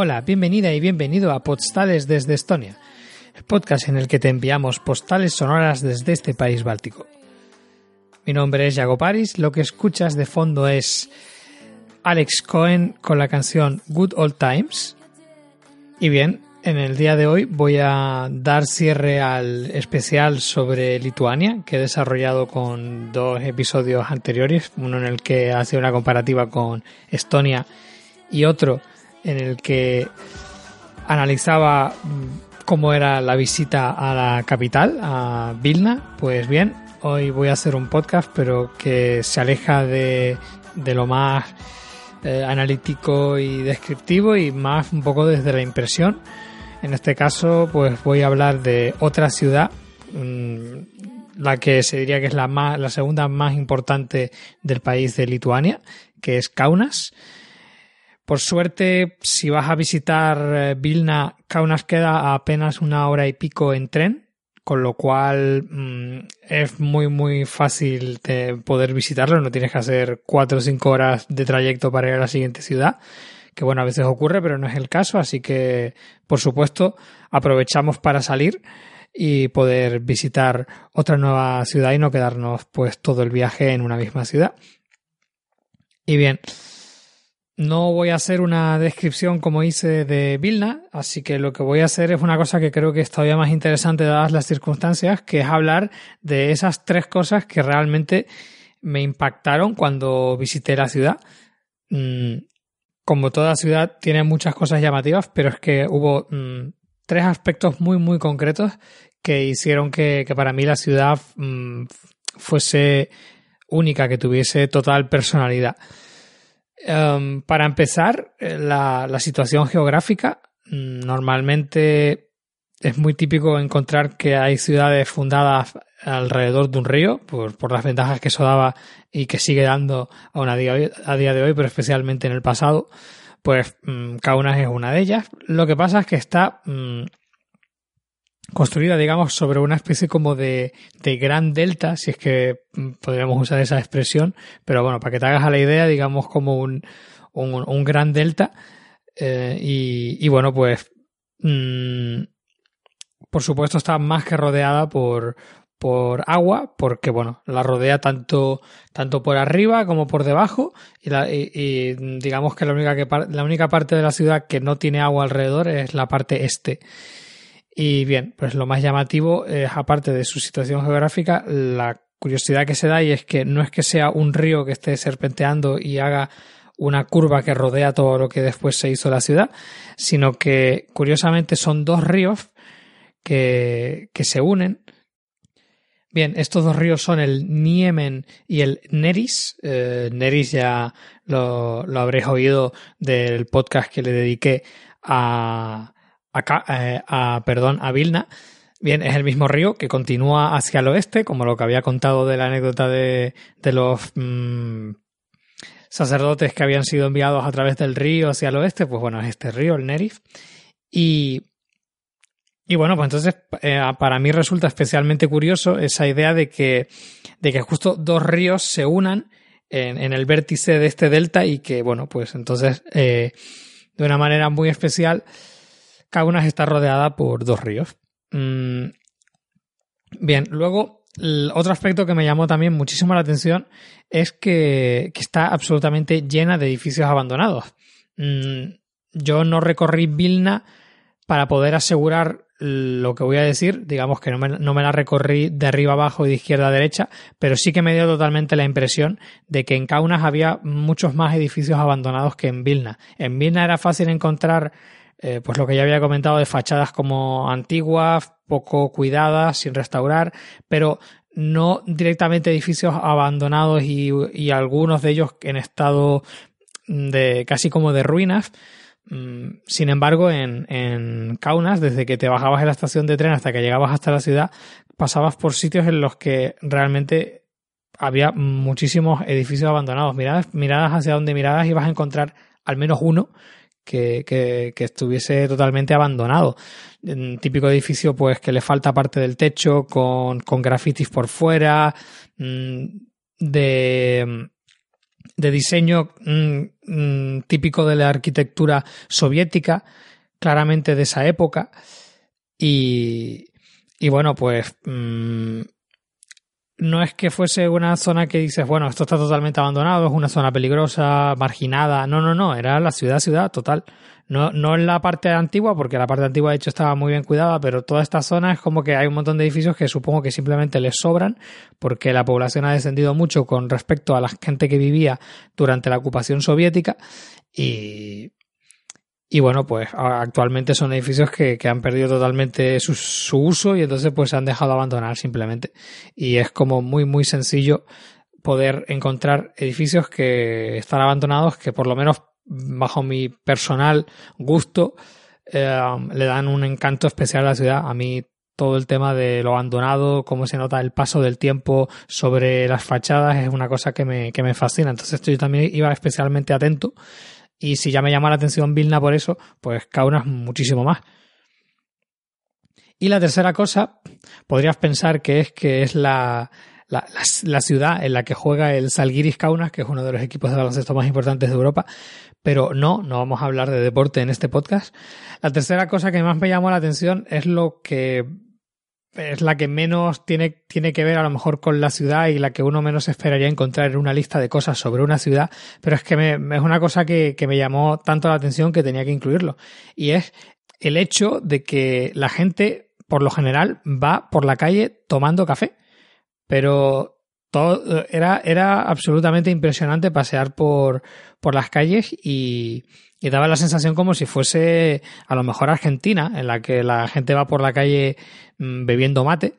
Hola, bienvenida y bienvenido a Postales desde Estonia, el podcast en el que te enviamos postales sonoras desde este país báltico. Mi nombre es Jago Paris, lo que escuchas de fondo es Alex Cohen con la canción Good Old Times. Y bien, en el día de hoy voy a dar cierre al especial sobre Lituania que he desarrollado con dos episodios anteriores, uno en el que hace una comparativa con Estonia y otro en el que analizaba cómo era la visita a la capital, a Vilna. Pues bien, hoy voy a hacer un podcast, pero que se aleja de, lo más eh, analítico y descriptivo y más un poco desde la impresión. En este caso, pues voy a hablar de otra ciudad, mm, la que se diría que es la, más, la segunda más importante del país de Lituania, que es Kaunas. Por suerte, si vas a visitar eh, Vilna, Kaunas queda a apenas una hora y pico en tren, con lo cual mmm, es muy muy fácil de poder visitarlo, no tienes que hacer cuatro o cinco horas de trayecto para ir a la siguiente ciudad, que bueno, a veces ocurre, pero no es el caso, así que por supuesto aprovechamos para salir y poder visitar otra nueva ciudad y no quedarnos pues todo el viaje en una misma ciudad. Y bien, no voy a hacer una descripción como hice de Vilna, así que lo que voy a hacer es una cosa que creo que es todavía más interesante dadas las circunstancias, que es hablar de esas tres cosas que realmente me impactaron cuando visité la ciudad. Mm, como toda ciudad tiene muchas cosas llamativas, pero es que hubo mm, tres aspectos muy muy concretos que hicieron que, que para mí la ciudad mm, fuese única, que tuviese total personalidad. Um, para empezar, eh, la, la, situación geográfica. Mm, normalmente es muy típico encontrar que hay ciudades fundadas alrededor de un río, por, por las ventajas que eso daba y que sigue dando a, día, a día de hoy, pero especialmente en el pasado. Pues Kaunas es una de ellas. Lo que pasa es que está mmm, construida, digamos, sobre una especie como de, de, gran delta, si es que podríamos usar esa expresión, pero bueno, para que te hagas a la idea, digamos, como un, un, gran delta. Eh, y, y, bueno, pues, mmm, por supuesto, está más que rodeada por, por agua, porque bueno, la rodea tanto, tanto por arriba como por debajo, y, la, y, y digamos que la única, que la única parte de la ciudad que no tiene agua alrededor es la parte este. Y bien, pues lo más llamativo es, aparte de su situación geográfica, la curiosidad que se da y es que no es que sea un río que esté serpenteando y haga una curva que rodea todo lo que después se hizo la ciudad, sino que curiosamente son dos ríos que, que se unen. Bien, estos dos ríos son el Niemen y el Neris. Eh, Neris ya lo, lo habréis oído del podcast que le dediqué a, a, eh, a, perdón, a Vilna. Bien, es el mismo río que continúa hacia el oeste, como lo que había contado de la anécdota de, de los mmm, sacerdotes que habían sido enviados a través del río hacia el oeste. Pues bueno, es este río, el Nerif. Y, y bueno, pues entonces eh, para mí resulta especialmente curioso esa idea de que, de que justo dos ríos se unan en, en el vértice de este delta y que, bueno, pues entonces eh, de una manera muy especial Kaunas está rodeada por dos ríos. Mm. Bien, luego, otro aspecto que me llamó también muchísimo la atención es que, que está absolutamente llena de edificios abandonados. Mm. Yo no recorrí Vilna para poder asegurar lo que voy a decir, digamos que no me, no me, la recorrí de arriba abajo y de izquierda a derecha, pero sí que me dio totalmente la impresión de que en Kaunas había muchos más edificios abandonados que en Vilna. En Vilna era fácil encontrar, eh, pues lo que ya había comentado de fachadas como antiguas, poco cuidadas, sin restaurar, pero no directamente edificios abandonados y, y algunos de ellos en estado de casi como de ruinas, Mm, sin embargo, en, en Kaunas, desde que te bajabas en la estación de tren hasta que llegabas hasta la ciudad, pasabas por sitios en los que realmente había muchísimos edificios abandonados. Miradas, miradas hacia donde miradas ibas a encontrar al menos uno que, que, estuviese totalmente abandonado. Un típico edificio, pues, que le falta parte del techo, con, con grafitis por fuera, mm, de de diseño mm, mm, típico de la arquitectura soviética, claramente de esa época. Y, y bueno, pues no es que fuese una zona que dices, bueno, esto está totalmente abandonado, es una zona peligrosa, marginada. No, no, no, era la ciudad, ciudad total. No, no en la parte antigua, porque la parte antigua de hecho estaba muy bien cuidada, pero toda esta zona es como que hay un montón de edificios que supongo que simplemente les sobran, porque la población ha descendido mucho con respecto a la gente que vivía durante la ocupación soviética y, y bueno, pues actualmente son edificios que, que han perdido totalmente su, su, uso y entonces pues se han dejado abandonar simplemente. Y es como muy, muy sencillo poder encontrar edificios que están abandonados que por lo menos bajo mi personal gusto, eh, le dan un encanto especial a la ciudad. A mí todo el tema de lo abandonado, cómo se nota el paso del tiempo sobre las fachadas es una cosa que me, que me fascina. Entonces yo también iba especialmente atento y si ya me llama la atención Vilna por eso, pues Kaunas muchísimo más. Y la tercera cosa, podrías pensar que es que es la, la, la, ciudad en la que juega el Salguiris Kaunas, que es uno de los equipos de baloncesto más importantes de Europa, pero no, no vamos a hablar de deporte en este podcast. La tercera cosa que más me llamó la atención es lo que es la que menos tiene, tiene que ver a lo mejor con la ciudad y la que uno menos esperaría encontrar en una lista de cosas sobre una ciudad, pero es que me, es una cosa que, que me llamó tanto la atención que tenía que incluirlo. Y es el hecho de que la gente, por lo general, va por la calle tomando café. Pero todo era, era absolutamente impresionante pasear por, por las calles y, y daba la sensación como si fuese a lo mejor Argentina, en la que la gente va por la calle mm, bebiendo mate.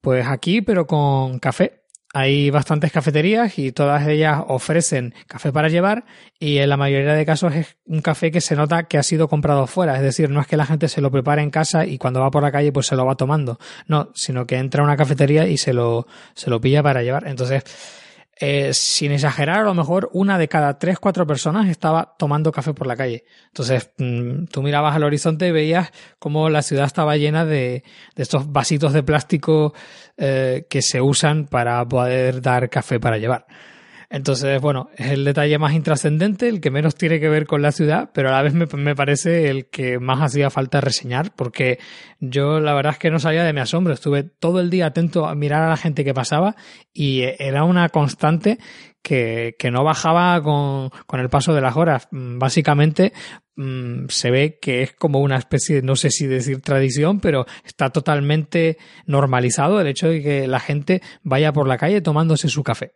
Pues aquí, pero con café. Hay bastantes cafeterías y todas ellas ofrecen café para llevar y en la mayoría de casos es un café que se nota que ha sido comprado fuera. Es decir, no es que la gente se lo prepare en casa y cuando va por la calle pues se lo va tomando. No, sino que entra a una cafetería y se lo, se lo pilla para llevar. Entonces, eh, sin exagerar, a lo mejor una de cada tres, cuatro personas estaba tomando café por la calle. Entonces, mm, tú mirabas al horizonte y veías cómo la ciudad estaba llena de, de estos vasitos de plástico eh, que se usan para poder dar café para llevar. Entonces, bueno, es el detalle más intrascendente, el que menos tiene que ver con la ciudad, pero a la vez me, me, parece el que más hacía falta reseñar, porque yo la verdad es que no salía de mi asombro, estuve todo el día atento a mirar a la gente que pasaba y era una constante que, que no bajaba con, con el paso de las horas. Básicamente, mm, se ve que es como una especie, no sé si decir tradición, pero está totalmente normalizado el hecho de que la gente vaya por la calle tomándose su café.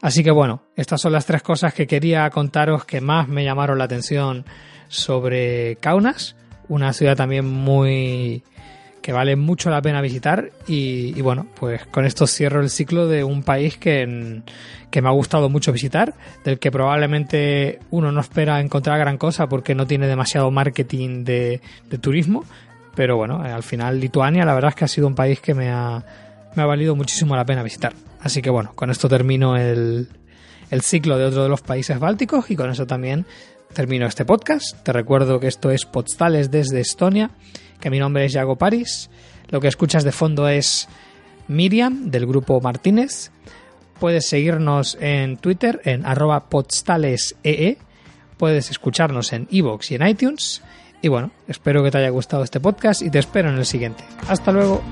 Así que bueno, estas son las tres cosas que quería contaros que más me llamaron la atención sobre Kaunas, una ciudad también muy que vale mucho la pena visitar. Y, bueno, pues con esto cierro el ciclo de un país que, que me ha gustado mucho visitar, del que probablemente uno no espera encontrar gran cosa porque no tiene demasiado marketing de, de turismo, pero bueno, al final Lituania la verdad es que ha sido un país que me ha, me ha valido muchísimo la pena visitar. Así que bueno, con esto termino el, el ciclo de otro de los países bálticos y con eso también termino este podcast. Te recuerdo que esto es Postales desde Estonia, que mi nombre es Yago Paris. Lo que escuchas de fondo es Miriam del grupo Martínez. Puedes seguirnos en Twitter en arroba postalesee. Puedes escucharnos en iVoox y en iTunes. Y bueno, espero que te haya gustado este podcast y te espero en el siguiente. Hasta luego.